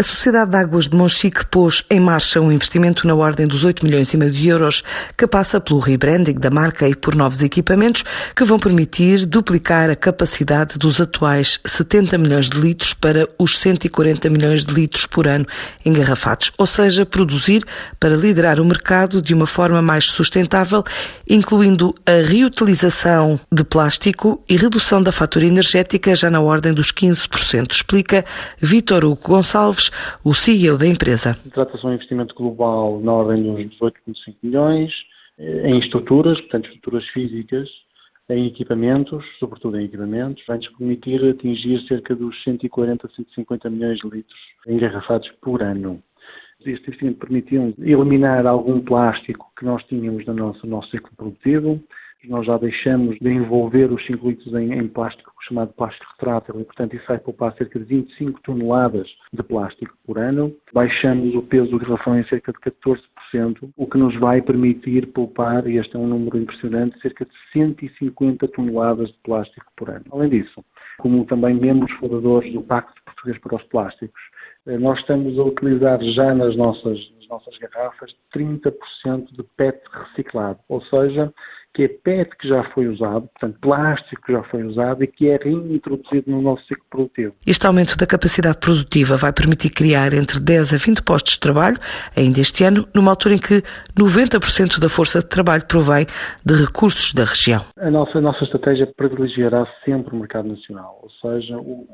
A Sociedade de Águas de Monchique pôs em marcha um investimento na ordem dos 8 milhões e meio de euros, que passa pelo rebranding da marca e por novos equipamentos que vão permitir duplicar a capacidade dos atuais 70 milhões de litros para os 140 milhões de litros por ano engarrafados, ou seja, produzir para liderar o mercado de uma forma mais sustentável, incluindo a reutilização de plástico e redução da fatura energética já na ordem dos 15%, explica Vítor Hugo Gonçalves, o CEO da empresa. Trata-se de um investimento global na ordem dos 18,5 milhões eh, em estruturas, portanto, estruturas físicas, em equipamentos, sobretudo em equipamentos, vai-nos permitir atingir cerca dos 140 a 150 milhões de litros engarrafados por ano. Este investimento permitiu eliminar algum plástico que nós tínhamos no nosso, no nosso ciclo produtivo, nós já deixamos de envolver os 5 litros em, em, plástico chamado plástico retrátil e, portanto, isso vai poupar cerca de 25 toneladas de plástico por ano. Baixamos o peso do garrafão em cerca de 14%, o que nos vai permitir poupar, e este é um número impressionante, cerca de 150 toneladas de plástico por ano. Além disso, como também membros fundadores do Pacto Português para os Plásticos, nós estamos a utilizar já nas nossas, nas nossas garrafas 30% de PET reciclado, ou seja, que é PET que já foi usado, portanto plástico que já foi usado e que é reintroduzido no nosso ciclo produtivo. Este aumento da capacidade produtiva vai permitir criar entre 10 a 20 postos de trabalho ainda este ano, numa altura em que 90% da força de trabalho provém de recursos da região. A nossa, a nossa estratégia privilegiará sempre o mercado nacional, ou seja, o,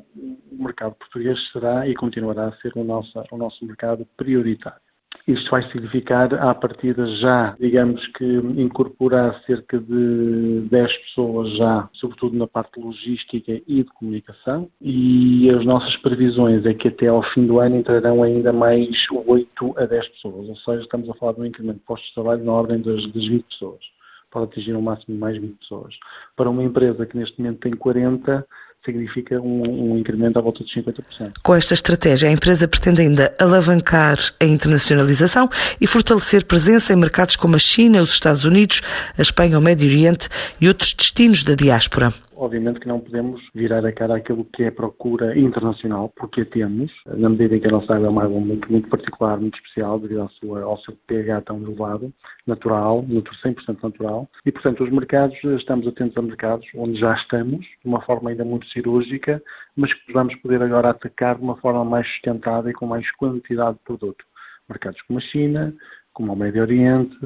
o mercado português será e continuará a ser o nosso, o nosso mercado prioritário. Isto vai significar, à partida, já, digamos que, incorporar cerca de 10 pessoas já, sobretudo na parte logística e de comunicação, e as nossas previsões é que até ao fim do ano entrarão ainda mais 8 a 10 pessoas, ou seja, estamos a falar de um incremento de postos de trabalho na ordem das, das 20 pessoas. Pode atingir um máximo de mais 20 pessoas. Para uma empresa que neste momento tem 40, significa um, um incremento à volta de 50%. Com esta estratégia, a empresa pretende ainda alavancar a internacionalização e fortalecer presença em mercados como a China, os Estados Unidos, a Espanha, o Médio Oriente e outros destinos da diáspora. Obviamente que não podemos virar a cara àquilo que é procura internacional, porque a temos, na medida em que a nossa água é uma água muito, muito particular, muito especial, devido ao seu, ao seu pH tão elevado, natural, 100% natural, e portanto os mercados, estamos atentos a mercados onde já estamos, de uma forma ainda muito cirúrgica, mas que vamos poder agora atacar de uma forma mais sustentada e com mais quantidade de produto. Mercados como a China, como o Médio Oriente,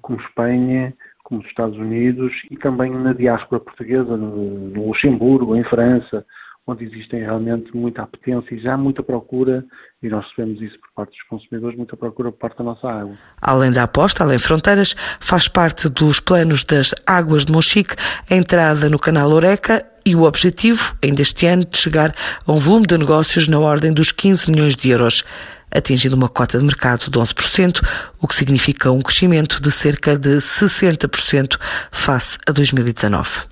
como Espanha, como os Estados Unidos e também na diáspora portuguesa, no Luxemburgo, em França, onde existem realmente muita apetência e já muita procura, e nós recebemos isso por parte dos consumidores, muita procura por parte da nossa água. Além da aposta, além fronteiras, faz parte dos planos das Águas de Monchique a entrada no canal Oreca e o objetivo, ainda este ano, de chegar a um volume de negócios na ordem dos 15 milhões de euros atingindo uma cota de mercado de 11%, o que significa um crescimento de cerca de 60% face a 2019.